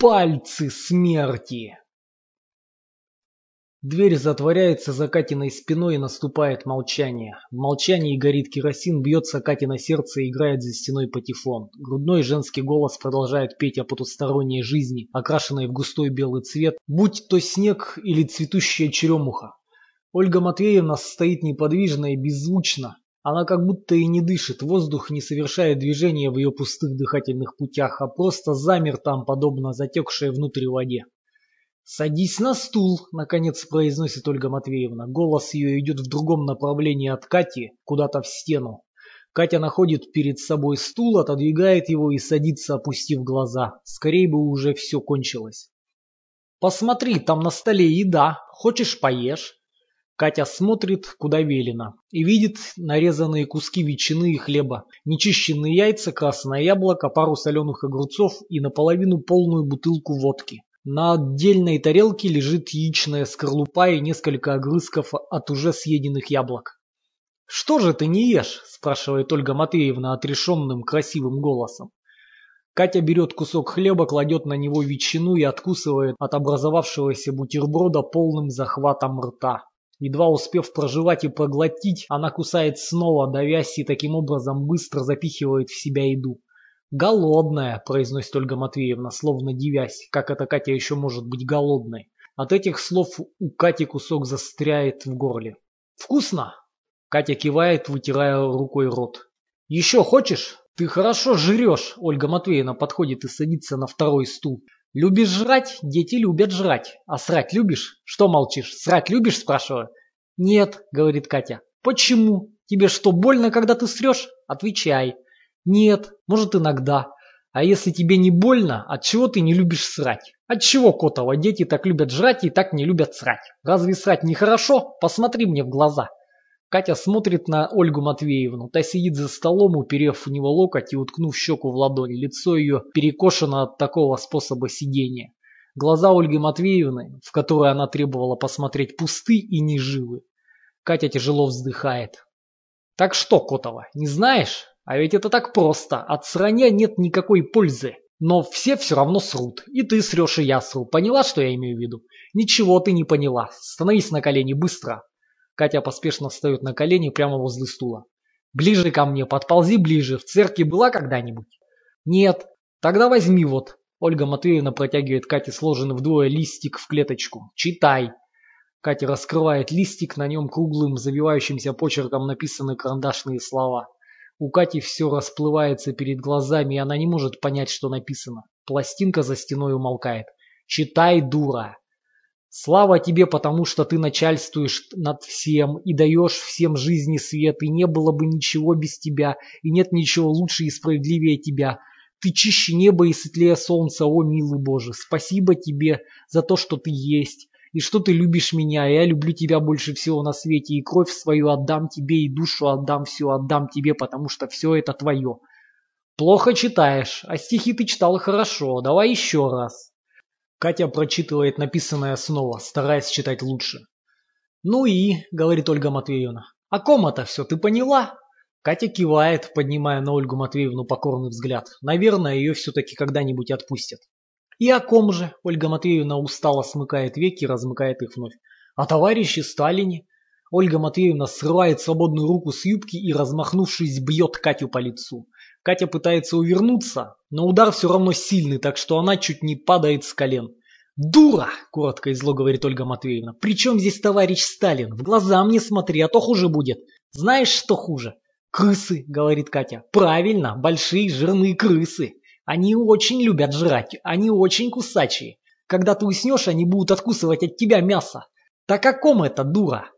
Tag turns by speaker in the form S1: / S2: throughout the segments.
S1: Пальцы смерти! Дверь затворяется за Катиной спиной и наступает молчание. В молчании горит керосин, бьется Катина сердце и играет за стеной патефон. Грудной женский голос продолжает петь о потусторонней жизни, окрашенной в густой белый цвет, будь то снег или цветущая черемуха. Ольга Матвеевна стоит неподвижно и беззвучно, она как будто и не дышит, воздух не совершает движения в ее пустых дыхательных путях, а просто замер там, подобно затекшей внутрь воде. «Садись на стул», — наконец произносит Ольга Матвеевна. Голос ее идет в другом направлении от Кати, куда-то в стену. Катя находит перед собой стул, отодвигает его и садится, опустив глаза. Скорее бы уже все кончилось. «Посмотри, там на столе еда. Хочешь, поешь?» Катя смотрит, куда велено, и видит нарезанные куски ветчины и хлеба, нечищенные яйца, красное яблоко, пару соленых огурцов и наполовину полную бутылку водки. На отдельной тарелке лежит яичная скорлупа и несколько огрызков от уже съеденных яблок. «Что же ты не ешь?» – спрашивает Ольга Матвеевна отрешенным красивым голосом. Катя берет кусок хлеба, кладет на него ветчину и откусывает от образовавшегося бутерброда полным захватом рта. Едва успев проживать и проглотить, она кусает снова, давясь и таким образом быстро запихивает в себя еду. «Голодная», – произносит Ольга Матвеевна, словно дивясь, как эта Катя еще может быть голодной. От этих слов у Кати кусок застряет в горле. «Вкусно?» – Катя кивает, вытирая рукой рот. «Еще хочешь? Ты хорошо жрешь!» – Ольга Матвеевна подходит и садится на второй стул. Любишь жрать? Дети любят жрать. А срать любишь? Что молчишь? Срать любишь, спрашиваю? Нет, говорит Катя. Почему? Тебе что, больно, когда ты срешь? Отвечай. Нет, может иногда. А если тебе не больно, от чего ты не любишь срать? От чего, Котова, дети так любят жрать и так не любят срать? Разве срать нехорошо? Посмотри мне в глаза. Катя смотрит на Ольгу Матвеевну. Та сидит за столом, уперев в него локоть и уткнув щеку в ладонь. Лицо ее перекошено от такого способа сидения. Глаза Ольги Матвеевны, в которые она требовала посмотреть, пусты и неживы. Катя тяжело вздыхает. «Так что, Котова, не знаешь? А ведь это так просто. От срания нет никакой пользы. Но все все равно срут. И ты срешь, и я сру. Поняла, что я имею в виду? Ничего ты не поняла. Становись на колени быстро. Катя поспешно встает на колени прямо возле стула. «Ближе ко мне, подползи ближе. В церкви была когда-нибудь?» «Нет». «Тогда возьми вот». Ольга Матвеевна протягивает Кате сложенный вдвое листик в клеточку. «Читай». Катя раскрывает листик, на нем круглым завивающимся почерком написаны карандашные слова. У Кати все расплывается перед глазами, и она не может понять, что написано. Пластинка за стеной умолкает. «Читай, дура!» Слава тебе, потому что ты начальствуешь над всем и даешь всем жизни свет, и не было бы ничего без тебя, и нет ничего лучше и справедливее тебя. Ты чище неба и светлее солнца, о милый Боже. Спасибо тебе за то, что ты есть, и что ты любишь меня, и я люблю тебя больше всего на свете, и кровь свою отдам тебе, и душу отдам, все отдам тебе, потому что все это твое. Плохо читаешь, а стихи ты читал хорошо, давай еще раз. Катя прочитывает написанное снова, стараясь читать лучше. «Ну и», — говорит Ольга Матвеевна, — «о ком это все, ты поняла?» Катя кивает, поднимая на Ольгу Матвеевну покорный взгляд. Наверное, ее все-таки когда-нибудь отпустят. «И о ком же?» — Ольга Матвеевна устало смыкает веки и размыкает их вновь. «О товарище Сталине?» Ольга Матвеевна срывает свободную руку с юбки и, размахнувшись, бьет Катю по лицу. Катя пытается увернуться, но удар все равно сильный, так что она чуть не падает с колен. «Дура!» – коротко и зло говорит Ольга Матвеевна. «При чем здесь товарищ Сталин? В глаза мне смотри, а то хуже будет. Знаешь, что хуже?» «Крысы!» – говорит Катя. «Правильно, большие жирные крысы. Они очень любят жрать, они очень кусачие. Когда ты уснешь, они будут откусывать от тебя мясо. Так о ком это, дура?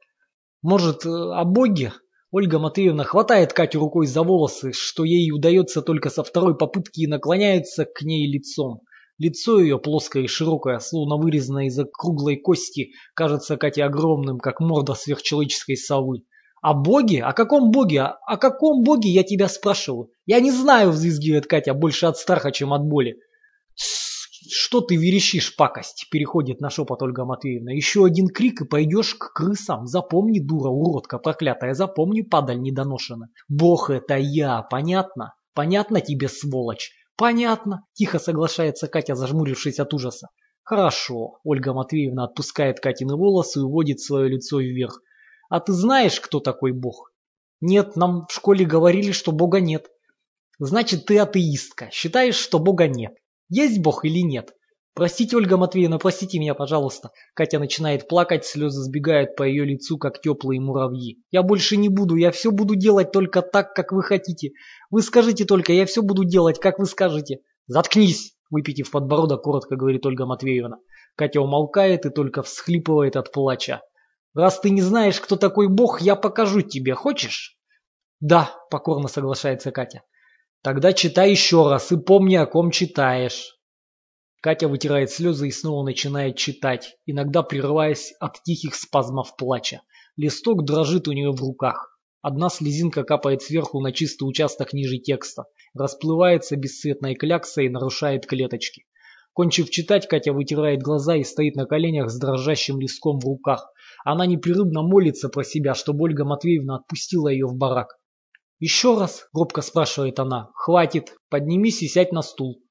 S1: Может, э, о Боге?» Ольга Матвеевна хватает Катю рукой за волосы, что ей удается только со второй попытки и наклоняется к ней лицом. Лицо ее плоское и широкое, словно вырезанное из круглой кости, кажется Кате огромным, как морда сверхчеловеческой совы. «О боге? О каком боге? О каком боге я тебя спрашиваю? Я не знаю», — взвизгивает Катя, больше от страха, чем от боли. «Что ты верещишь, пакость?» – переходит на шепот Ольга Матвеевна. «Еще один крик и пойдешь к крысам. Запомни, дура, уродка проклятая, запомни, падаль недоношена. Бог это я, понятно? Понятно тебе, сволочь? Понятно, тихо соглашается Катя, зажмурившись от ужаса. Хорошо, Ольга Матвеевна отпускает Катины волосы и уводит свое лицо вверх. А ты знаешь, кто такой Бог? Нет, нам в школе говорили, что Бога нет. Значит, ты атеистка, считаешь, что Бога нет. Есть Бог или нет? Простите, Ольга Матвеевна, простите меня, пожалуйста. Катя начинает плакать, слезы сбегают по ее лицу, как теплые муравьи. Я больше не буду, я все буду делать только так, как вы хотите. Вы скажите только, я все буду делать, как вы скажете. Заткнись, выпитив подбородок, коротко говорит Ольга Матвеевна. Катя умолкает и только всхлипывает от плача. Раз ты не знаешь, кто такой Бог, я покажу тебе, хочешь? Да, покорно соглашается Катя. Тогда читай еще раз и помни, о ком читаешь. Катя вытирает слезы и снова начинает читать, иногда прерываясь от тихих спазмов плача. Листок дрожит у нее в руках. Одна слезинка капает сверху на чистый участок ниже текста, расплывается бесцветной кляксой и нарушает клеточки. Кончив читать, Катя вытирает глаза и стоит на коленях с дрожащим листком в руках. Она непрерывно молится про себя, чтобы Ольга Матвеевна отпустила ее в барак. «Еще раз?» – робко спрашивает она. «Хватит. Поднимись и сядь на стул».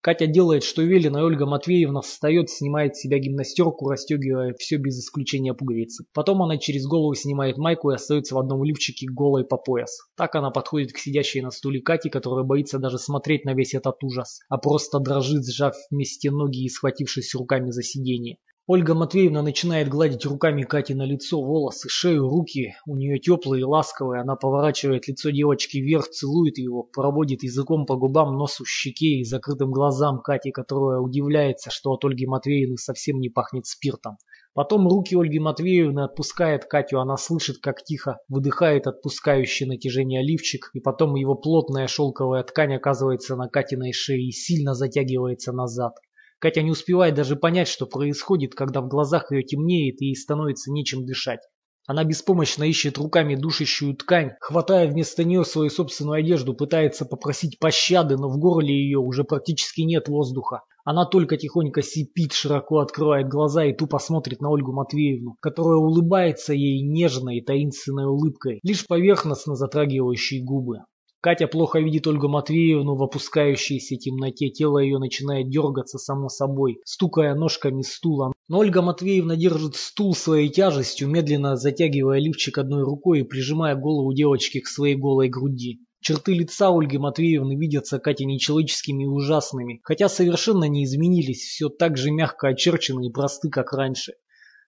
S1: Катя делает, что велено, и Ольга Матвеевна встает, снимает с себя гимнастерку, расстегивая все без исключения пуговицы. Потом она через голову снимает майку и остается в одном лифчике голой по пояс. Так она подходит к сидящей на стуле Кате, которая боится даже смотреть на весь этот ужас, а просто дрожит, сжав вместе ноги и схватившись руками за сиденье. Ольга Матвеевна начинает гладить руками Кати на лицо, волосы, шею, руки. У нее теплые и ласковые. Она поворачивает лицо девочки вверх, целует его, проводит языком по губам, носу, щеке и закрытым глазам Кати, которая удивляется, что от Ольги Матвеевны совсем не пахнет спиртом. Потом руки Ольги Матвеевны отпускает Катю, она слышит, как тихо выдыхает отпускающий натяжение лифчик, и потом его плотная шелковая ткань оказывается на Катиной шее и сильно затягивается назад. Катя не успевает даже понять, что происходит, когда в глазах ее темнеет и ей становится нечем дышать. Она беспомощно ищет руками душащую ткань, хватая вместо нее свою собственную одежду, пытается попросить пощады, но в горле ее уже практически нет воздуха. Она только тихонько сипит, широко открывает глаза и тупо смотрит на Ольгу Матвеевну, которая улыбается ей нежной и таинственной улыбкой, лишь поверхностно затрагивающей губы. Катя плохо видит Ольгу Матвеевну в опускающейся темноте. Тело ее начинает дергаться само собой, стукая ножками стула. Но Ольга Матвеевна держит стул своей тяжестью, медленно затягивая лифчик одной рукой и прижимая голову девочки к своей голой груди. Черты лица Ольги Матвеевны видятся Кате нечеловеческими и ужасными, хотя совершенно не изменились, все так же мягко очерчены и просты, как раньше.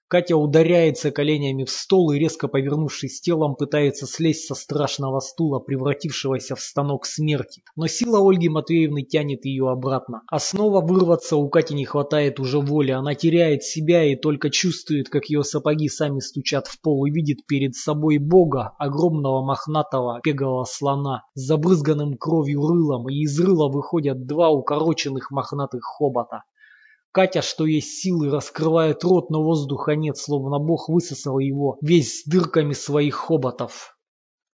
S1: Катя ударяется коленями в стол и, резко повернувшись телом, пытается слезть со страшного стула, превратившегося в станок смерти. Но сила Ольги Матвеевны тянет ее обратно. А снова вырваться у Кати не хватает уже воли. Она теряет себя и только чувствует, как ее сапоги сами стучат в пол и видит перед собой Бога, огромного мохнатого пегового слона, с забрызганным кровью рылом, и из рыла выходят два укороченных мохнатых хобота. Катя, что есть силы, раскрывает рот, но воздуха нет, словно бог высосал его весь с дырками своих хоботов.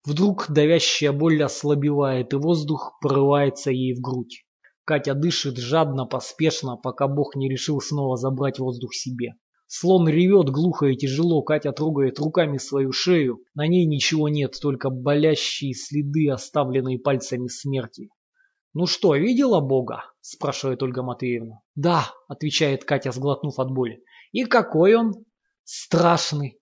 S1: Вдруг давящая боль ослабевает, и воздух прорывается ей в грудь. Катя дышит жадно, поспешно, пока бог не решил снова забрать воздух себе. Слон ревет глухо и тяжело, Катя трогает руками свою шею. На ней ничего нет, только болящие следы, оставленные пальцами смерти. «Ну что, видела Бога?» – спрашивает Ольга Матвеевна. «Да», – отвечает Катя, сглотнув от боли. «И какой он?» «Страшный».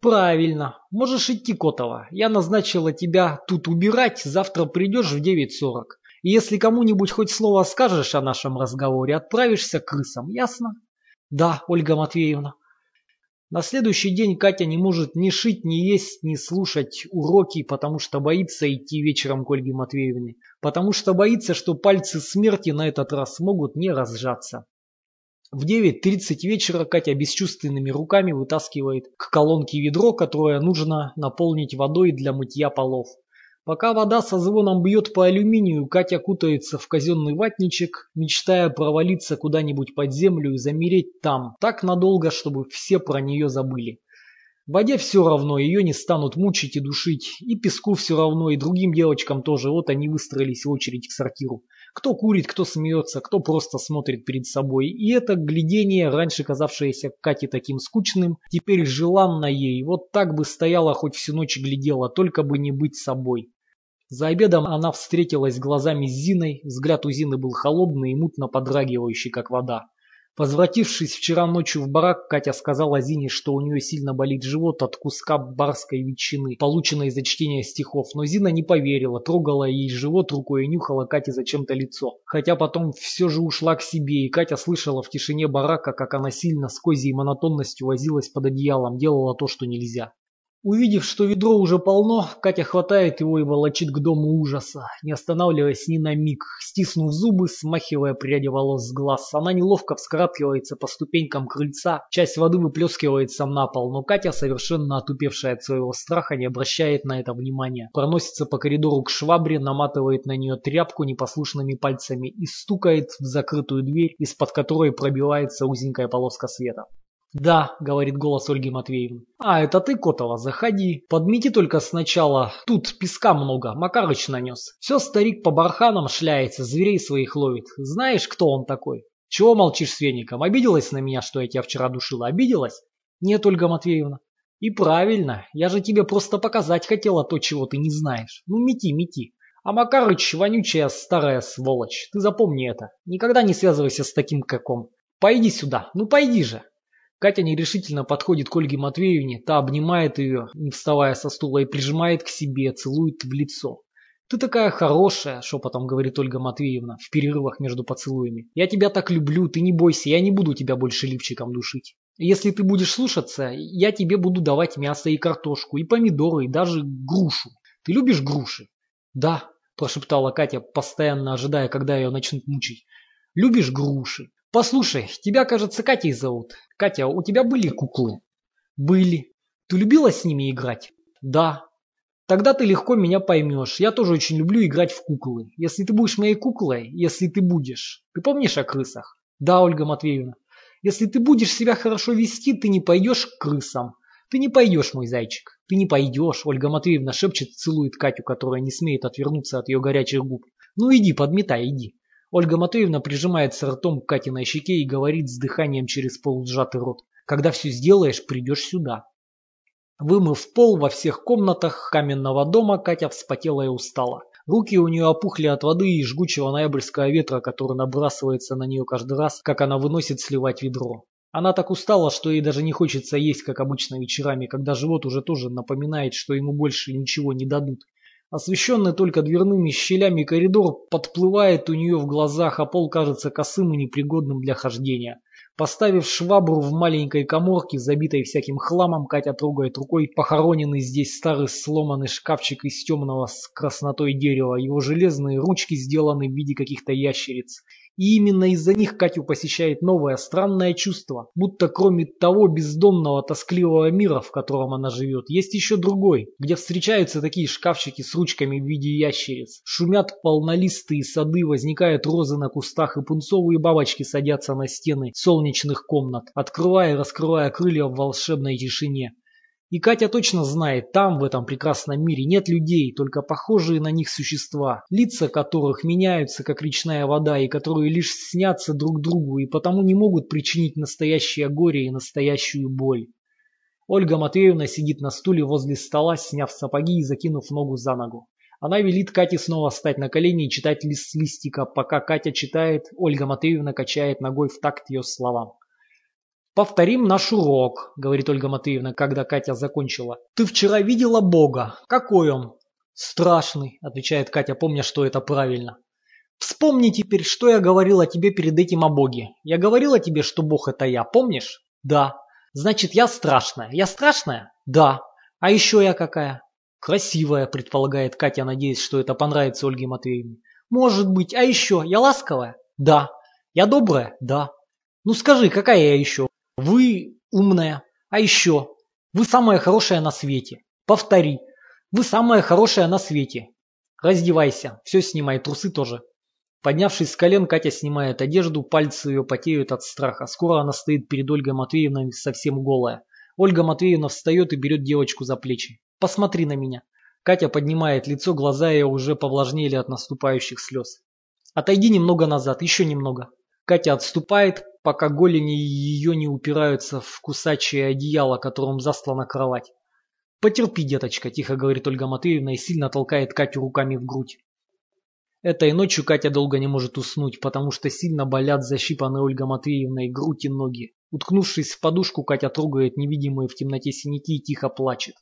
S1: «Правильно. Можешь идти, Котова. Я назначила тебя тут убирать, завтра придешь в 9.40. И если кому-нибудь хоть слово скажешь о нашем разговоре, отправишься к крысам, ясно?» «Да, Ольга Матвеевна». На следующий день Катя не может ни шить, ни есть, ни слушать уроки, потому что боится идти вечером к Ольге Матвеевне. Потому что боится, что пальцы смерти на этот раз могут не разжаться. В 9.30 вечера Катя бесчувственными руками вытаскивает к колонке ведро, которое нужно наполнить водой для мытья полов. Пока вода со звоном бьет по алюминию, Катя кутается в казенный ватничек, мечтая провалиться куда-нибудь под землю и замереть там, так надолго, чтобы все про нее забыли. Воде все равно, ее не станут мучить и душить, и песку все равно, и другим девочкам тоже, вот они выстроились в очередь к сортиру. Кто курит, кто смеется, кто просто смотрит перед собой. И это глядение, раньше казавшееся Кате таким скучным, теперь желанно ей. Вот так бы стояла хоть всю ночь глядела, только бы не быть собой. За обедом она встретилась глазами с Зиной, взгляд у Зины был холодный и мутно подрагивающий, как вода. Возвратившись вчера ночью в барак, Катя сказала Зине, что у нее сильно болит живот от куска барской ветчины, полученной за чтение стихов, но Зина не поверила, трогала ей живот рукой и нюхала Кате зачем-то лицо. Хотя потом все же ушла к себе, и Катя слышала в тишине барака, как она сильно с козьей монотонностью возилась под одеялом, делала то, что нельзя. Увидев, что ведро уже полно, Катя хватает его и волочит к дому ужаса, не останавливаясь ни на миг, стиснув зубы, смахивая пряди волос с глаз. Она неловко вскарабкивается по ступенькам крыльца, часть воды выплескивается на пол, но Катя, совершенно отупевшая от своего страха, не обращает на это внимания. Проносится по коридору к швабре, наматывает на нее тряпку непослушными пальцами и стукает в закрытую дверь, из-под которой пробивается узенькая полоска света. «Да», — говорит голос Ольги Матвеевны. «А, это ты, Котова, заходи. Подмети только сначала. Тут песка много, Макарыч нанес. Все старик по барханам шляется, зверей своих ловит. Знаешь, кто он такой? Чего молчишь с веником? Обиделась на меня, что я тебя вчера душила? Обиделась? Нет, Ольга Матвеевна. И правильно, я же тебе просто показать хотела то, чего ты не знаешь. Ну, мети, мети. А Макарыч вонючая старая сволочь. Ты запомни это. Никогда не связывайся с таким, как он. Пойди сюда, ну пойди же. Катя нерешительно подходит к Ольге Матвеевне, та обнимает ее, не вставая со стула, и прижимает к себе, целует в лицо. «Ты такая хорошая», — шепотом говорит Ольга Матвеевна в перерывах между поцелуями. «Я тебя так люблю, ты не бойся, я не буду тебя больше липчиком душить. Если ты будешь слушаться, я тебе буду давать мясо и картошку, и помидоры, и даже грушу. Ты любишь груши?» «Да», – прошептала Катя, постоянно ожидая, когда ее начнут мучить. «Любишь груши?» «Послушай, тебя, кажется, Катей зовут. Катя, у тебя были куклы?» «Были. Ты любила с ними играть?» «Да». «Тогда ты легко меня поймешь. Я тоже очень люблю играть в куклы. Если ты будешь моей куклой, если ты будешь. Ты помнишь о крысах?» «Да, Ольга Матвеевна. Если ты будешь себя хорошо вести, ты не пойдешь к крысам. Ты не пойдешь, мой зайчик. Ты не пойдешь. Ольга Матвеевна шепчет, целует Катю, которая не смеет отвернуться от ее горячих губ. Ну иди, подметай, иди. Ольга Матвеевна прижимается ртом к Катиной щеке и говорит с дыханием через полусжатый рот. «Когда все сделаешь, придешь сюда». Вымыв пол во всех комнатах каменного дома, Катя вспотела и устала. Руки у нее опухли от воды и жгучего ноябрьского ветра, который набрасывается на нее каждый раз, как она выносит сливать ведро. Она так устала, что ей даже не хочется есть, как обычно вечерами, когда живот уже тоже напоминает, что ему больше ничего не дадут. Освещенный только дверными щелями коридор подплывает у нее в глазах, а пол кажется косым и непригодным для хождения. Поставив швабру в маленькой коморке, забитой всяким хламом, Катя трогает рукой похороненный здесь старый сломанный шкафчик из темного с краснотой дерева. Его железные ручки сделаны в виде каких-то ящериц. И именно из-за них Катю посещает новое странное чувство, будто кроме того бездонного тоскливого мира, в котором она живет, есть еще другой, где встречаются такие шкафчики с ручками в виде ящериц. Шумят полнолистые сады, возникают розы на кустах и пунцовые бабочки садятся на стены солнечных комнат, открывая и раскрывая крылья в волшебной тишине. И Катя точно знает, там, в этом прекрасном мире, нет людей, только похожие на них существа, лица которых меняются, как речная вода, и которые лишь снятся друг другу, и потому не могут причинить настоящее горе и настоящую боль. Ольга Матвеевна сидит на стуле возле стола, сняв сапоги и закинув ногу за ногу. Она велит Кате снова встать на колени и читать лист листика. Пока Катя читает, Ольга Матвеевна качает ногой в такт ее словам. «Повторим наш урок», — говорит Ольга Матвеевна, когда Катя закончила. «Ты вчера видела Бога. Какой он?» «Страшный», — отвечает Катя, помня, что это правильно. «Вспомни теперь, что я говорила тебе перед этим о Боге. Я говорила тебе, что Бог это я, помнишь?» «Да». «Значит, я страшная. Я страшная?» «Да». «А еще я какая?» «Красивая», — предполагает Катя, надеясь, что это понравится Ольге Матвеевне. «Может быть. А еще? Я ласковая?» «Да». «Я добрая?» «Да». «Ну скажи, какая я еще?» Вы умная. А еще. Вы самая хорошая на свете. Повтори. Вы самая хорошая на свете. Раздевайся. Все снимай, трусы тоже. Поднявшись с колен, Катя снимает одежду, пальцы ее потеют от страха. Скоро она стоит перед Ольгой Матвеевной совсем голая. Ольга Матвеевна встает и берет девочку за плечи. «Посмотри на меня». Катя поднимает лицо, глаза ее уже повлажнели от наступающих слез. «Отойди немного назад, еще немного». Катя отступает, пока голени ее не упираются в кусачее одеяло, которым заслана кровать. «Потерпи, деточка», – тихо говорит Ольга Матвеевна и сильно толкает Катю руками в грудь. Этой ночью Катя долго не может уснуть, потому что сильно болят защипанные Ольга Матвеевной грудь и ноги. Уткнувшись в подушку, Катя трогает невидимые в темноте синяки и тихо плачет.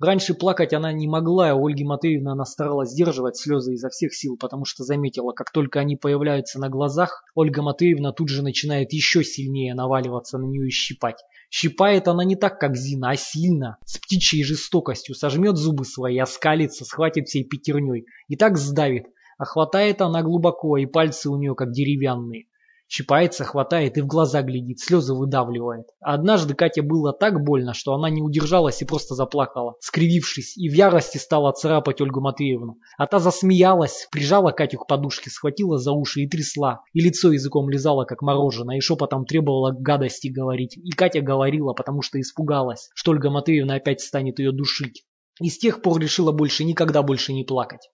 S1: Раньше плакать она не могла, а Ольге Матвеевна она старалась сдерживать слезы изо всех сил, потому что заметила, как только они появляются на глазах, Ольга Матвеевна тут же начинает еще сильнее наваливаться на нее и щипать. Щипает она не так, как Зина, а сильно, с птичьей жестокостью, сожмет зубы свои, оскалится, схватит всей пятерней и так сдавит, а хватает она глубоко, и пальцы у нее как деревянные. Щипается, хватает и в глаза глядит, слезы выдавливает. А однажды Кате было так больно, что она не удержалась и просто заплакала, скривившись, и в ярости стала царапать Ольгу Матвеевну. А та засмеялась, прижала Катю к подушке, схватила за уши и трясла, и лицо языком лизала, как мороженое, и шепотом требовала гадости говорить. И Катя говорила, потому что испугалась, что Ольга Матвеевна опять станет ее душить. И с тех пор решила больше никогда больше не плакать.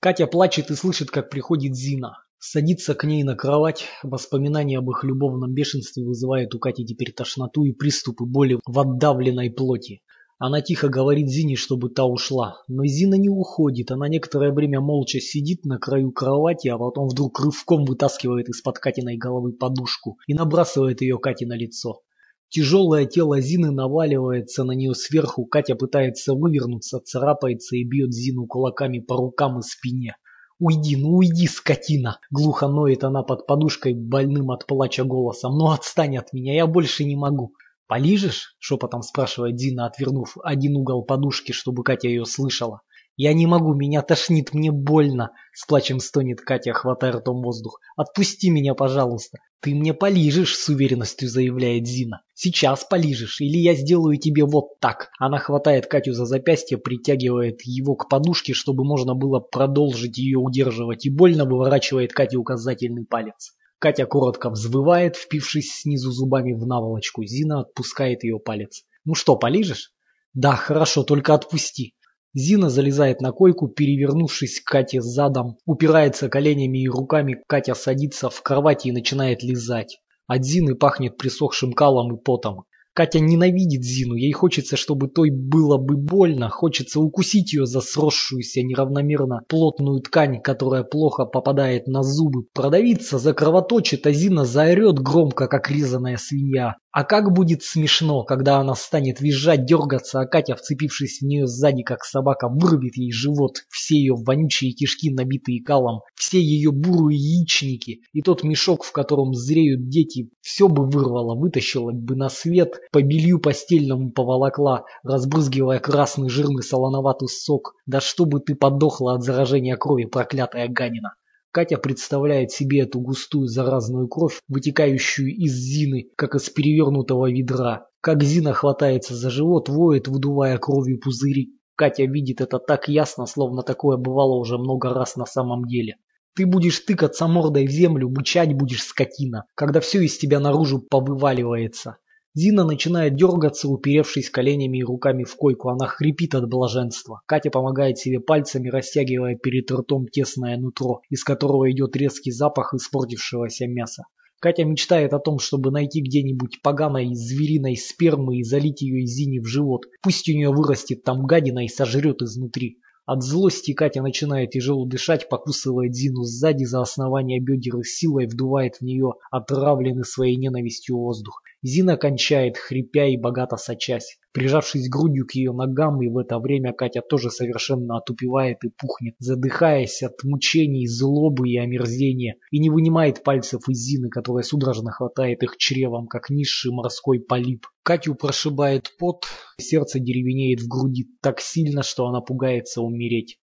S1: Катя плачет и слышит, как приходит Зина. Садится к ней на кровать. Воспоминания об их любовном бешенстве вызывают у Кати теперь тошноту и приступы боли в отдавленной плоти. Она тихо говорит Зине, чтобы та ушла. Но Зина не уходит. Она некоторое время молча сидит на краю кровати, а потом вдруг рывком вытаскивает из-под Катиной головы подушку и набрасывает ее Кате на лицо. Тяжелое тело Зины наваливается на нее сверху, Катя пытается вывернуться, царапается и бьет Зину кулаками по рукам и спине. «Уйди, ну уйди, скотина!» Глухо ноет она под подушкой больным от плача голосом. «Ну отстань от меня, я больше не могу!» «Полижешь?» – шепотом спрашивает Зина, отвернув один угол подушки, чтобы Катя ее слышала. «Я не могу, меня тошнит, мне больно!» С плачем стонет Катя, хватая ртом воздух. «Отпусти меня, пожалуйста!» «Ты мне полижешь!» с уверенностью заявляет Зина. «Сейчас полижешь, или я сделаю тебе вот так!» Она хватает Катю за запястье, притягивает его к подушке, чтобы можно было продолжить ее удерживать, и больно выворачивает Кате указательный палец. Катя коротко взвывает, впившись снизу зубами в наволочку. Зина отпускает ее палец. «Ну что, полижешь?» «Да, хорошо, только отпусти!» Зина залезает на койку, перевернувшись к Кате задом, упирается коленями и руками, Катя садится в кровати и начинает лизать. От Зины пахнет присохшим калом и потом. Катя ненавидит Зину, ей хочется, чтобы той было бы больно, хочется укусить ее за сросшуюся неравномерно плотную ткань, которая плохо попадает на зубы, продавиться, закровоточит, а Зина заорет громко, как резаная свинья. А как будет смешно, когда она станет визжать, дергаться, а Катя, вцепившись в нее сзади, как собака, вырвет ей живот, все ее вонючие кишки, набитые калом, все ее бурые яичники, и тот мешок, в котором зреют дети, все бы вырвало, вытащило бы на свет, по белью постельному поволокла, разбрызгивая красный жирный солоноватый сок. Да чтобы ты подохла от заражения крови, проклятая Ганина. Катя представляет себе эту густую заразную кровь, вытекающую из Зины, как из перевернутого ведра. Как Зина хватается за живот, воет, выдувая кровью пузыри. Катя видит это так ясно, словно такое бывало уже много раз на самом деле. Ты будешь тыкаться мордой в землю, мычать будешь, скотина, когда все из тебя наружу повываливается. Зина начинает дергаться, уперевшись коленями и руками в койку. Она хрипит от блаженства. Катя помогает себе пальцами, растягивая перед ртом тесное нутро, из которого идет резкий запах испортившегося мяса. Катя мечтает о том, чтобы найти где-нибудь поганой звериной спермы и залить ее Зине в живот. Пусть у нее вырастет там гадина и сожрет изнутри. От злости Катя начинает тяжело дышать, покусывает Зину сзади за основание бедер и силой вдувает в нее отравленный своей ненавистью воздух. Зина кончает, хрипя и богато сочась. Прижавшись грудью к ее ногам, и в это время Катя тоже совершенно отупевает и пухнет, задыхаясь от мучений, злобы и омерзения, и не вынимает пальцев из Зины, которая судорожно хватает их чревом, как низший морской полип. Катю прошибает пот, сердце деревенеет в груди так сильно, что она пугается умереть.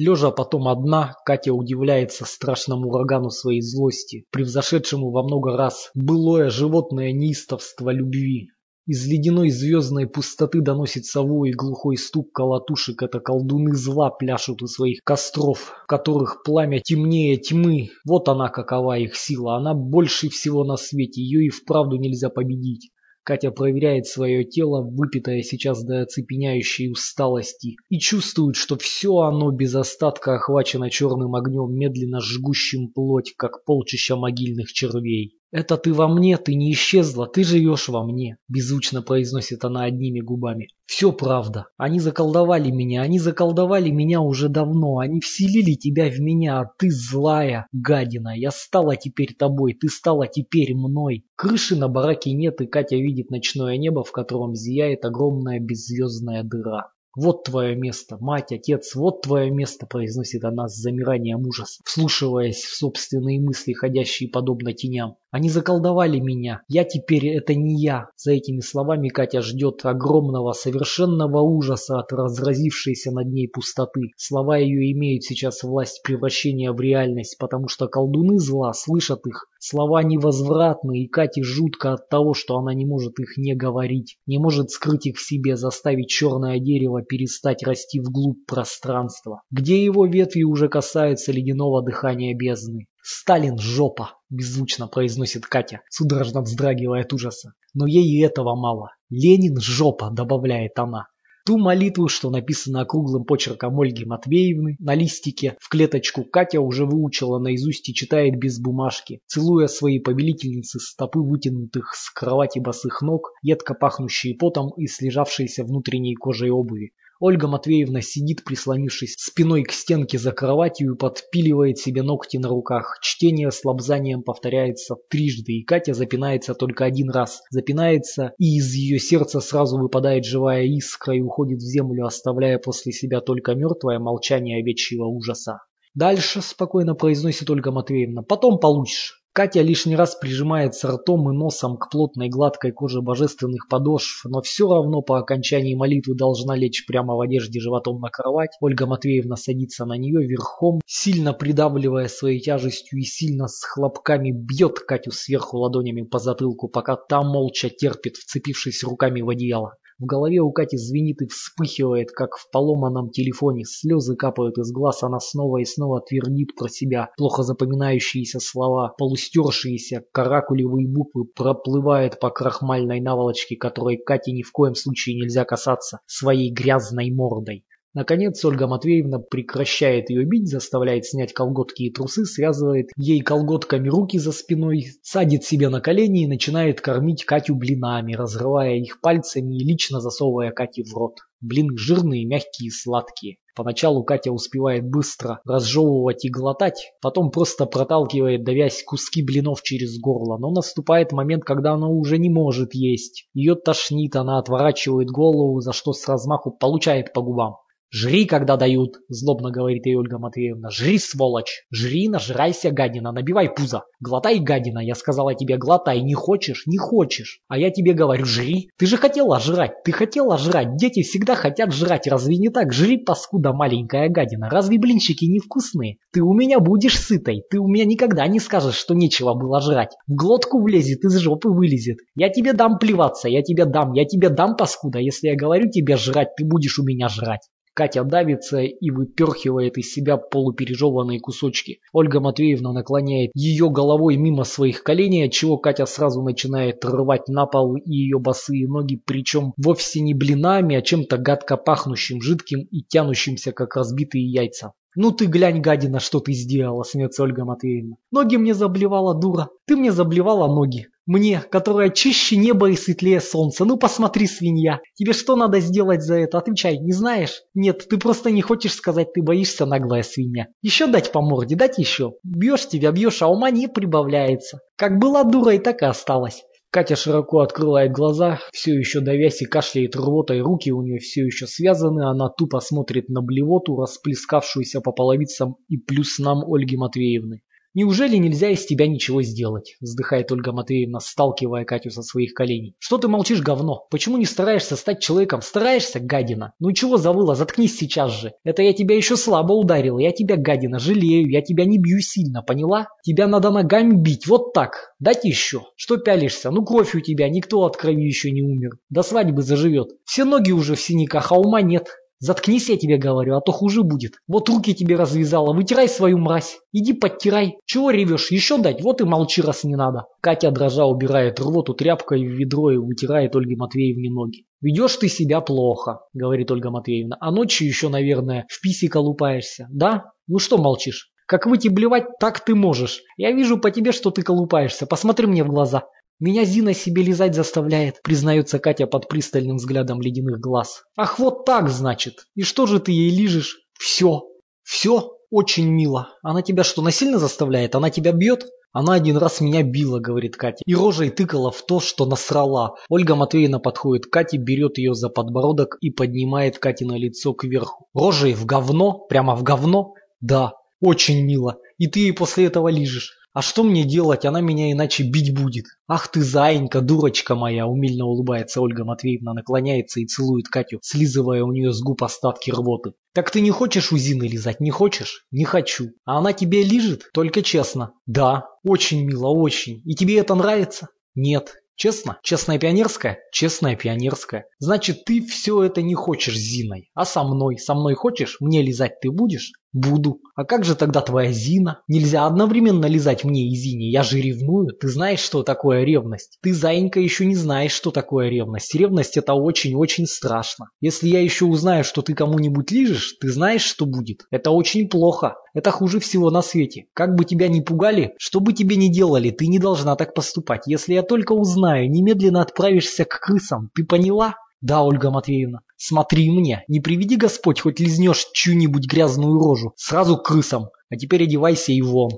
S1: Лежа потом одна, Катя удивляется страшному урагану своей злости, превзошедшему во много раз былое животное неистовство любви. Из ледяной звездной пустоты доносится вой и глухой стук колотушек. Это колдуны зла пляшут у своих костров, которых пламя темнее тьмы. Вот она какова их сила. Она больше всего на свете. Ее и вправду нельзя победить. Катя проверяет свое тело, выпитое сейчас до оцепеняющей усталости, и чувствует, что все оно без остатка охвачено черным огнем, медленно жгущим плоть, как полчища могильных червей. «Это ты во мне, ты не исчезла, ты живешь во мне», – беззвучно произносит она одними губами. «Все правда. Они заколдовали меня, они заколдовали меня уже давно, они вселили тебя в меня, а ты злая гадина. Я стала теперь тобой, ты стала теперь мной». Крыши на бараке нет, и Катя видит ночное небо, в котором зияет огромная беззвездная дыра. «Вот твое место, мать, отец, вот твое место», произносит она с замиранием ужаса, вслушиваясь в собственные мысли, ходящие подобно теням. Они заколдовали меня. Я теперь это не я. За этими словами Катя ждет огромного, совершенного ужаса от разразившейся над ней пустоты. Слова ее имеют сейчас власть превращения в реальность, потому что колдуны зла слышат их. Слова невозвратны, и Кате жутко от того, что она не может их не говорить, не может скрыть их в себе, заставить черное дерево перестать расти вглубь пространства, где его ветви уже касаются ледяного дыхания бездны. «Сталин – жопа!» – беззвучно произносит Катя, судорожно вздрагивая от ужаса. Но ей и этого мало. «Ленин – жопа!» – добавляет она. Ту молитву, что написано округлым почерком Ольги Матвеевны, на листике в клеточку Катя уже выучила наизусть и читает без бумажки, целуя свои повелительницы стопы вытянутых с кровати босых ног, едко пахнущие потом и слежавшиеся внутренней кожей обуви. Ольга Матвеевна сидит, прислонившись спиной к стенке за кроватью и подпиливает себе ногти на руках. Чтение с лобзанием повторяется трижды, и Катя запинается только один раз. Запинается, и из ее сердца сразу выпадает живая искра и уходит в землю, оставляя после себя только мертвое молчание овечьего ужаса. Дальше спокойно произносит Ольга Матвеевна. Потом получишь. Катя лишний раз прижимается ртом и носом к плотной гладкой коже божественных подошв, но все равно по окончании молитвы должна лечь прямо в одежде животом на кровать. Ольга Матвеевна садится на нее верхом, сильно придавливая своей тяжестью и сильно с хлопками бьет Катю сверху ладонями по затылку, пока та молча терпит, вцепившись руками в одеяло. В голове у Кати звенит и вспыхивает, как в поломанном телефоне. Слезы капают из глаз, она снова и снова твердит про себя. Плохо запоминающиеся слова, полустершиеся, каракулевые буквы проплывают по крахмальной наволочке, которой Кате ни в коем случае нельзя касаться своей грязной мордой. Наконец Ольга Матвеевна прекращает ее бить, заставляет снять колготки и трусы, связывает ей колготками руки за спиной, садит себе на колени и начинает кормить Катю блинами, разрывая их пальцами и лично засовывая Кате в рот. Блины жирные, мягкие и сладкие. Поначалу Катя успевает быстро разжевывать и глотать, потом просто проталкивает, давясь куски блинов через горло. Но наступает момент, когда она уже не может есть. Ее тошнит, она отворачивает голову, за что с размаху получает по губам. «Жри, когда дают», – злобно говорит ей Ольга Матвеевна. «Жри, сволочь! Жри, нажрайся, гадина, набивай пузо! Глотай, гадина, я сказала тебе, глотай, не хочешь, не хочешь! А я тебе говорю, жри! Ты же хотела жрать, ты хотела жрать, дети всегда хотят жрать, разве не так? Жри, паскуда маленькая гадина, разве блинчики невкусные? Ты у меня будешь сытой, ты у меня никогда не скажешь, что нечего было жрать. В глотку влезет, из жопы вылезет. Я тебе дам плеваться, я тебе дам, я тебе дам, паскуда, если я говорю тебе жрать, ты будешь у меня жрать. Катя давится и выперхивает из себя полупережеванные кусочки. Ольга Матвеевна наклоняет ее головой мимо своих коленей, отчего Катя сразу начинает рвать на пол ее босые ноги, причем вовсе не блинами, а чем-то гадко пахнущим, жидким и тянущимся, как разбитые яйца. «Ну ты глянь, гадина, что ты сделала», смеется Ольга Матвеевна. «Ноги мне заблевала, дура. Ты мне заблевала ноги. Мне, которая чище неба и светлее солнца. Ну посмотри, свинья. Тебе что надо сделать за это? Отвечай, не знаешь? Нет, ты просто не хочешь сказать, ты боишься, наглая свинья. Еще дать по морде, дать еще. Бьешь тебя, бьешь, а ума не прибавляется. Как была дура, и так и осталась. Катя широко открывает глаза, все еще давясь и кашляет рвотой, руки у нее все еще связаны, она тупо смотрит на блевоту, расплескавшуюся по половицам и плюс нам Ольги Матвеевны. «Неужели нельзя из тебя ничего сделать?» – вздыхает Ольга Матвеевна, сталкивая Катю со своих коленей. «Что ты молчишь, говно? Почему не стараешься стать человеком? Стараешься, гадина? Ну чего завыла? Заткнись сейчас же. Это я тебя еще слабо ударил. Я тебя, гадина, жалею. Я тебя не бью сильно, поняла? Тебя надо ногами бить. Вот так. Дать еще. Что пялишься? Ну кровь у тебя. Никто от крови еще не умер. До свадьбы заживет. Все ноги уже в синяках, а ума нет. Заткнись, я тебе говорю, а то хуже будет. Вот руки тебе развязала, вытирай свою мразь. Иди подтирай. Чего ревешь? Еще дать? Вот и молчи, раз не надо. Катя дрожа убирает рвоту тряпкой в ведро и вытирает Ольге Матвеевне ноги. «Ведешь ты себя плохо», — говорит Ольга Матвеевна. «А ночью еще, наверное, в писе колупаешься, да? Ну что молчишь? Как выйти блевать, так ты можешь. Я вижу по тебе, что ты колупаешься. Посмотри мне в глаза. Меня Зина себе лизать заставляет, признается Катя под пристальным взглядом ледяных глаз. Ах, вот так, значит. И что же ты ей лижешь? Все. Все очень мило. Она тебя что, насильно заставляет? Она тебя бьет? Она один раз меня била, говорит Катя, и рожей тыкала в то, что насрала. Ольга Матвеевна подходит к Кате, берет ее за подбородок и поднимает Катино лицо кверху. Рожей в говно? Прямо в говно? Да, очень мило. И ты ей после этого лижешь. А что мне делать? Она меня иначе бить будет. Ах ты, заинька, дурочка моя, умильно улыбается Ольга Матвеевна, наклоняется и целует Катю, слизывая у нее с губ остатки рвоты. Так ты не хочешь у Зины лизать? Не хочешь? Не хочу. А она тебе лижет? Только честно. Да, очень мило, очень. И тебе это нравится? Нет. Честно? Честная пионерская? Честная пионерская. Значит, ты все это не хочешь с Зиной. А со мной? Со мной хочешь? Мне лизать ты будешь? Буду. А как же тогда твоя Зина? Нельзя одновременно лизать мне и Зине, я же ревную. Ты знаешь, что такое ревность? Ты, заинька, еще не знаешь, что такое ревность. Ревность это очень-очень страшно. Если я еще узнаю, что ты кому-нибудь лижешь, ты знаешь, что будет? Это очень плохо. Это хуже всего на свете. Как бы тебя ни пугали, что бы тебе ни делали, ты не должна так поступать. Если я только узнаю, немедленно отправишься к крысам. Ты поняла? Да, Ольга Матвеевна. Смотри мне, не приведи Господь, хоть лизнешь чью-нибудь грязную рожу. Сразу крысам. А теперь одевайся и вон.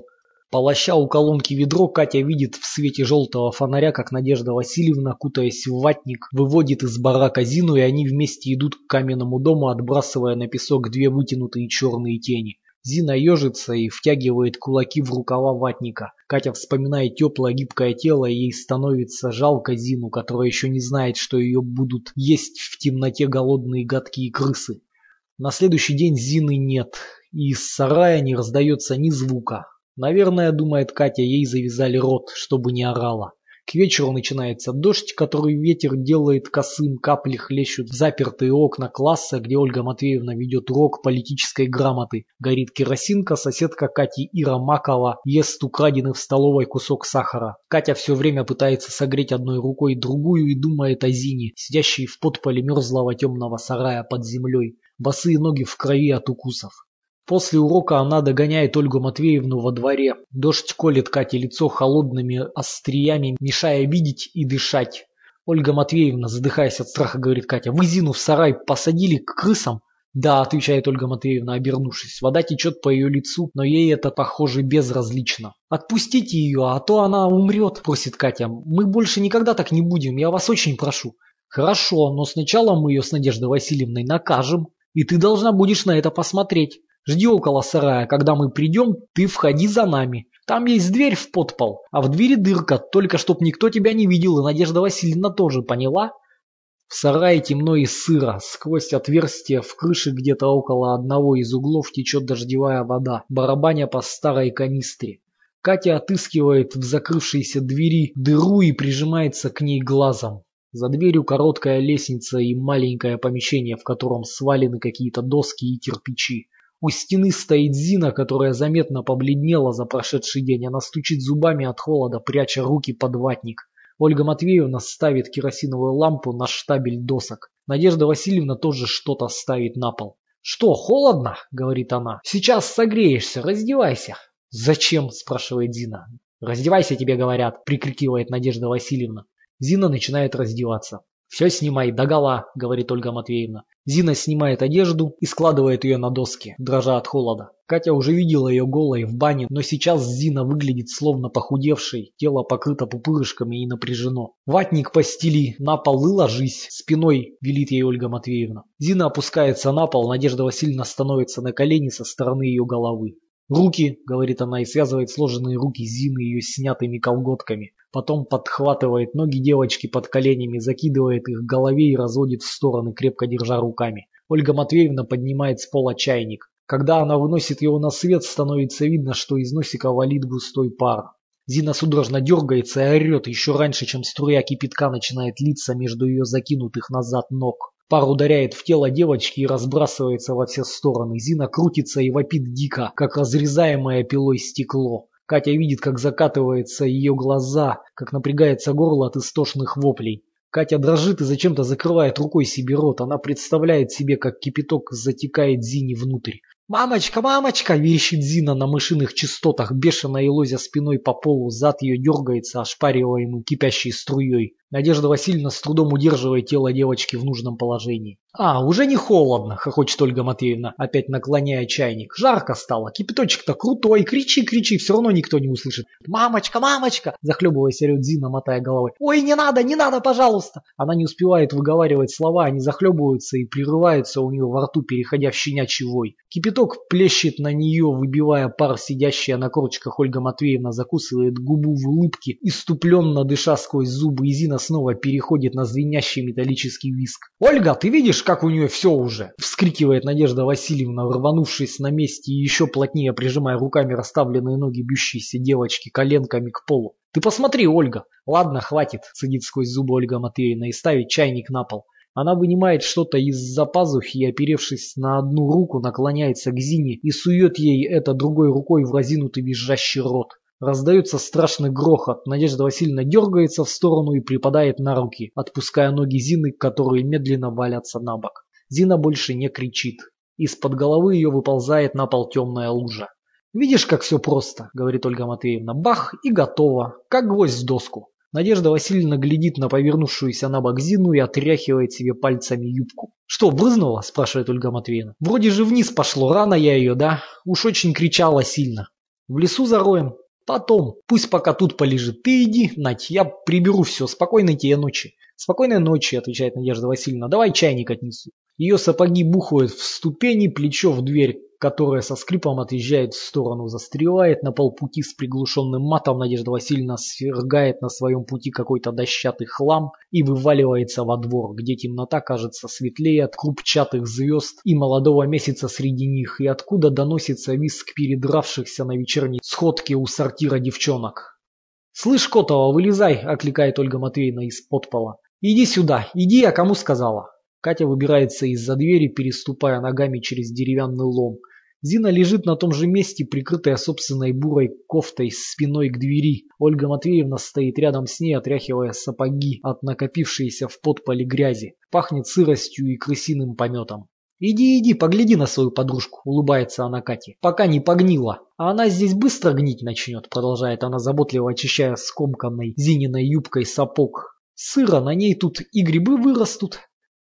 S1: Полоща у колонки ведро, Катя видит в свете желтого фонаря, как Надежда Васильевна, кутаясь в ватник, выводит из барака Зину, и они вместе идут к каменному дому, отбрасывая на песок две вытянутые черные тени. Зина ежится и втягивает кулаки в рукава ватника. Катя вспоминает теплое гибкое тело, и ей становится жалко Зину, которая еще не знает, что ее будут есть в темноте голодные гадкие крысы. На следующий день Зины нет, и из сарая не раздается ни звука. Наверное, думает Катя, ей завязали рот, чтобы не орала. К вечеру начинается дождь, который ветер делает косым, капли хлещут в запертые окна класса, где Ольга Матвеевна ведет урок политической грамоты. Горит керосинка, соседка Кати Ира Макова ест украденный в столовой кусок сахара. Катя все время пытается согреть одной рукой другую и думает о Зине, сидящей в подполе мерзлого темного сарая под землей. Босые ноги в крови от укусов. После урока она догоняет Ольгу Матвеевну во дворе. Дождь колет Кате лицо холодными остриями, мешая видеть и дышать. Ольга Матвеевна, задыхаясь от страха, говорит Катя, «Вы Зину в сарай посадили к крысам?» «Да», отвечает Ольга Матвеевна, обернувшись. Вода течет по ее лицу, но ей это, похоже, безразлично. «Отпустите ее, а то она умрет», просит Катя. «Мы больше никогда так не будем, я вас очень прошу». «Хорошо, но сначала мы ее с Надеждой Васильевной накажем, и ты должна будешь на это посмотреть». Жди около сарая, когда мы придем, ты входи за нами. Там есть дверь в подпол, а в двери дырка, только чтоб никто тебя не видел, и Надежда Васильевна тоже, поняла? В сарае темно и сыро, сквозь отверстие в крыше где-то около одного из углов течет дождевая вода, барабаня по старой канистре. Катя отыскивает в закрывшейся двери дыру и прижимается к ней глазом. За дверью короткая лестница и маленькое помещение, в котором свалены какие-то доски и кирпичи. У стены стоит Зина, которая заметно побледнела за прошедший день. Она стучит зубами от холода, пряча руки под ватник. Ольга Матвеевна ставит керосиновую лампу на штабель досок. Надежда Васильевна тоже что-то ставит на пол. «Что, холодно?» – говорит она. «Сейчас согреешься, раздевайся». «Зачем?» – спрашивает Зина. «Раздевайся, тебе говорят», – прикрикивает Надежда Васильевна. Зина начинает раздеваться. «Все снимай, догола», — говорит Ольга Матвеевна. Зина снимает одежду и складывает ее на доски, дрожа от холода. Катя уже видела ее голой в бане, но сейчас Зина выглядит словно похудевшей, тело покрыто пупырышками и напряжено. «Ватник постели, на пол и ложись, спиной», — велит ей Ольга Матвеевна. Зина опускается на пол, Надежда Васильевна становится на колени со стороны ее головы. «Руки», — говорит она и связывает сложенные руки Зины ее снятыми колготками. Потом подхватывает ноги девочки под коленями, закидывает их к голове и разводит в стороны, крепко держа руками. Ольга Матвеевна поднимает с пола чайник. Когда она выносит его на свет, становится видно, что из носика валит густой пар. Зина судорожно дергается и орет еще раньше, чем струя кипятка начинает литься между ее закинутых назад ног. Пар ударяет в тело девочки и разбрасывается во все стороны. Зина крутится и вопит дико, как разрезаемое пилой стекло. Катя видит, как закатываются ее глаза, как напрягается горло от истошных воплей. Катя дрожит и зачем-то закрывает рукой себе рот. Она представляет себе, как кипяток затекает Зине внутрь. «Мамочка, мамочка!» – верещит Зина на мышиных частотах, бешено лозя спиной по полу, зад ее дергается, ошпариваемый кипящей струей. Надежда Васильевна с трудом удерживает тело девочки в нужном положении. «А, уже не холодно!» – хохочет Ольга Матвеевна, опять наклоняя чайник. «Жарко стало, кипяточек-то крутой, кричи, кричи, все равно никто не услышит». «Мамочка, мамочка!» – захлебываясь, орет Зина, мотая головой. «Ой, не надо, не надо, пожалуйста!» Она не успевает выговаривать слова, они захлебываются и прерываются у нее во рту, переходя в щенячий вой. Кипяток плещет на нее, выбивая пар, сидящая на корочках Ольга Матвеевна закусывает губу в улыбке, иступленно дыша сквозь зубы, и Зина снова переходит на звенящий металлический виск. «Ольга, ты видишь, как у нее все уже?» – вскрикивает Надежда Васильевна, рванувшись на месте и еще плотнее прижимая руками расставленные ноги бьющейся девочки коленками к полу. «Ты посмотри, Ольга!» «Ладно, хватит», – сидит сквозь зубы Ольга Матвеевна и ставит чайник на пол. Она вынимает что-то из-за пазухи и, оперевшись на одну руку, наклоняется к Зине и сует ей это другой рукой в разинутый визжащий рот. Раздается страшный грохот. Надежда Васильевна дергается в сторону и припадает на руки, отпуская ноги Зины, которые медленно валятся на бок. Зина больше не кричит. Из-под головы ее выползает на пол темная лужа. «Видишь, как все просто», — говорит Ольга Матвеевна. «Бах, и готово, как гвоздь в доску». Надежда Васильевна глядит на повернувшуюся на бок Зину и отряхивает себе пальцами юбку. «Что, брызнула?» – спрашивает Ольга Матвеевна. «Вроде же вниз пошло, рано я ее, да? Уж очень кричала сильно. В лесу зароем. Потом. Пусть пока тут полежит. Ты иди, Надь, я приберу все. Спокойной тебе ночи». «Спокойной ночи», – отвечает Надежда Васильевна. «Давай чайник отнесу». Ее сапоги бухают в ступени, плечо в дверь которая со скрипом отъезжает в сторону, застревает на полпути с приглушенным матом. Надежда Васильевна свергает на своем пути какой-то дощатый хлам и вываливается во двор, где темнота кажется светлее от крупчатых звезд и молодого месяца среди них, и откуда доносится виск передравшихся на вечерней сходке у сортира девчонок. «Слышь, Котова, вылезай!» – окликает Ольга Матвеевна из-под пола. «Иди сюда, иди, я кому сказала!» Катя выбирается из-за двери, переступая ногами через деревянный лом. Зина лежит на том же месте, прикрытая собственной бурой кофтой спиной к двери. Ольга Матвеевна стоит рядом с ней, отряхивая сапоги от накопившейся в подполе грязи. Пахнет сыростью и крысиным пометом. «Иди, иди, погляди на свою подружку», — улыбается она Кате. «Пока не погнила. А она здесь быстро гнить начнет», — продолжает она, заботливо очищая скомканной Зининой юбкой сапог. «Сыро, на ней тут и грибы вырастут,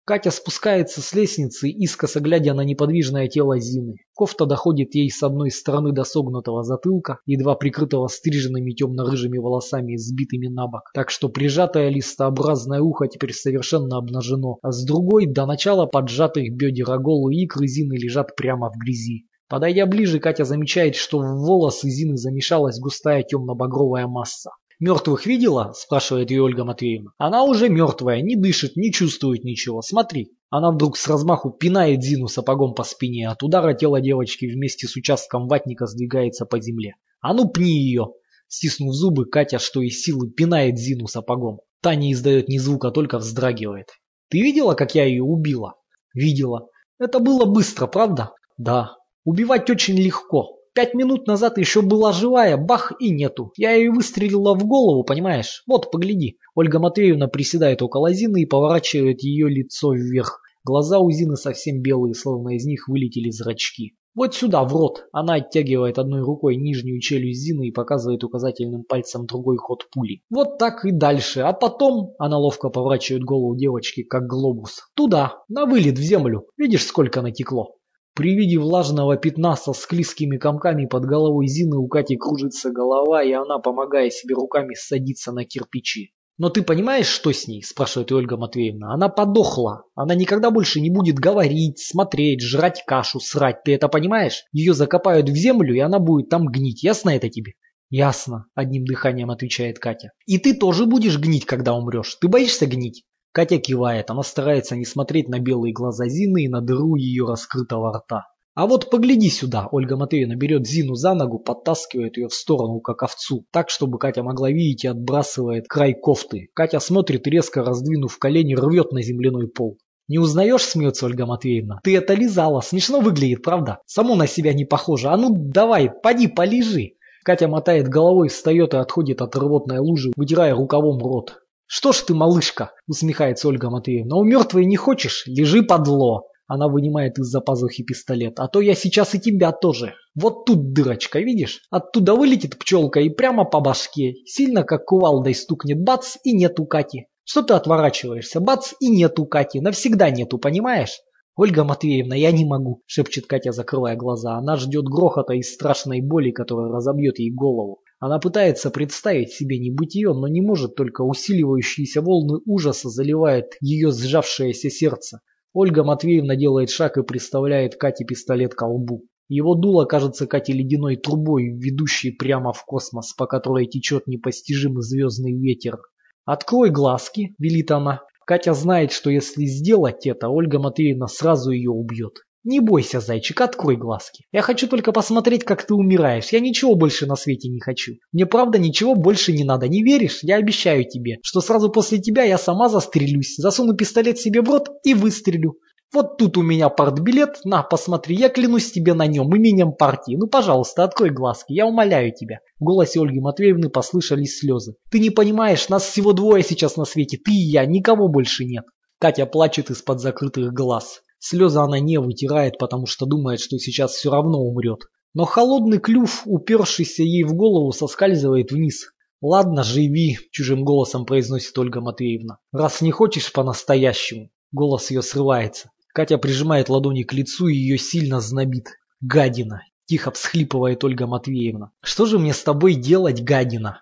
S1: Катя спускается с лестницы, искоса глядя на неподвижное тело Зины. Кофта доходит ей с одной стороны до согнутого затылка, едва прикрытого стриженными темно-рыжими волосами, сбитыми на бок, так что прижатое листообразное ухо теперь совершенно обнажено, а с другой до начала поджатых бедер оголы икры Зины лежат прямо в грязи. Подойдя ближе, Катя замечает, что в волосы Зины замешалась густая темно-багровая масса. «Мертвых видела?» – спрашивает ее Ольга Матвеевна. «Она уже мертвая, не дышит, не чувствует ничего. Смотри». Она вдруг с размаху пинает Зину сапогом по спине. От удара тело девочки вместе с участком ватника сдвигается по земле. «А ну пни ее!» Стиснув зубы, Катя, что из силы, пинает Зину сапогом. Та не издает ни звука, только вздрагивает. «Ты видела, как я ее убила?» «Видела. Это было быстро, правда?» «Да. Убивать очень легко. Пять минут назад еще была живая, бах и нету. Я ее выстрелила в голову, понимаешь? Вот, погляди. Ольга Матвеевна приседает около Зины и поворачивает ее лицо вверх. Глаза у Зины совсем белые, словно из них вылетели зрачки. Вот сюда, в рот. Она оттягивает одной рукой нижнюю челюсть Зины и показывает указательным пальцем другой ход пули. Вот так и дальше. А потом она ловко поворачивает голову девочки, как глобус. Туда, на вылет в землю. Видишь, сколько натекло? При виде влажного пятна со склизкими комками под головой Зины у Кати кружится голова, и она, помогая себе руками, садится на кирпичи. «Но ты понимаешь, что с ней?» – спрашивает Ольга Матвеевна. «Она подохла. Она никогда больше не будет говорить, смотреть, жрать кашу, срать. Ты это понимаешь? Ее закопают в землю, и она будет там гнить. Ясно это тебе?» «Ясно», – одним дыханием отвечает Катя. «И ты тоже будешь гнить, когда умрешь. Ты боишься гнить?» Катя кивает, она старается не смотреть на белые глаза Зины и на дыру ее раскрытого рта. «А вот погляди сюда!» Ольга Матвеевна берет Зину за ногу, подтаскивает ее в сторону, как овцу, так, чтобы Катя могла видеть и отбрасывает край кофты. Катя смотрит резко раздвинув колени, рвет на земляной пол. «Не узнаешь?» – смеется Ольга Матвеевна. «Ты это лизала, смешно выглядит, правда? Само на себя не похоже. А ну давай, поди, полежи!» Катя мотает головой, встает и отходит от рвотной лужи, вытирая рукавом рот. «Что ж ты, малышка?» – усмехается Ольга Матвеевна. «У мертвой не хочешь? Лежи подло!» Она вынимает из-за пазухи пистолет. А то я сейчас и тебя тоже. Вот тут дырочка, видишь? Оттуда вылетит пчелка и прямо по башке. Сильно как кувалдой стукнет, бац, и нету Кати. Что ты отворачиваешься? Бац, и нету Кати. Навсегда нету, понимаешь? «Ольга Матвеевна, я не могу», – шепчет Катя, закрывая глаза. Она ждет грохота и страшной боли, которая разобьет ей голову. Она пытается представить себе небытие, но не может, только усиливающиеся волны ужаса заливают ее сжавшееся сердце. Ольга Матвеевна делает шаг и приставляет Кате пистолет к лбу. Его дуло кажется Кате ледяной трубой, ведущей прямо в космос, по которой течет непостижимый звездный ветер. «Открой глазки», – велит она. Катя знает, что если сделать это, Ольга Матвеевна сразу ее убьет. Не бойся, зайчик, открой глазки. Я хочу только посмотреть, как ты умираешь. Я ничего больше на свете не хочу. Мне правда ничего больше не надо. Не веришь? Я обещаю тебе, что сразу после тебя я сама застрелюсь, засуну пистолет себе в рот и выстрелю. Вот тут у меня партбилет, на, посмотри, я клянусь тебе на нем, именем партии. Ну, пожалуйста, открой глазки, я умоляю тебя. В голосе Ольги Матвеевны послышались слезы. Ты не понимаешь, нас всего двое сейчас на свете, ты и я, никого больше нет. Катя плачет из-под закрытых глаз. Слезы она не вытирает, потому что думает, что сейчас все равно умрет. Но холодный клюв, упершийся ей в голову, соскальзывает вниз. «Ладно, живи», – чужим голосом произносит Ольга Матвеевна. «Раз не хочешь по-настоящему». Голос ее срывается. Катя прижимает ладони к лицу и ее сильно знобит. «Гадина!» – тихо всхлипывает Ольга Матвеевна. «Что же мне с тобой делать, гадина?»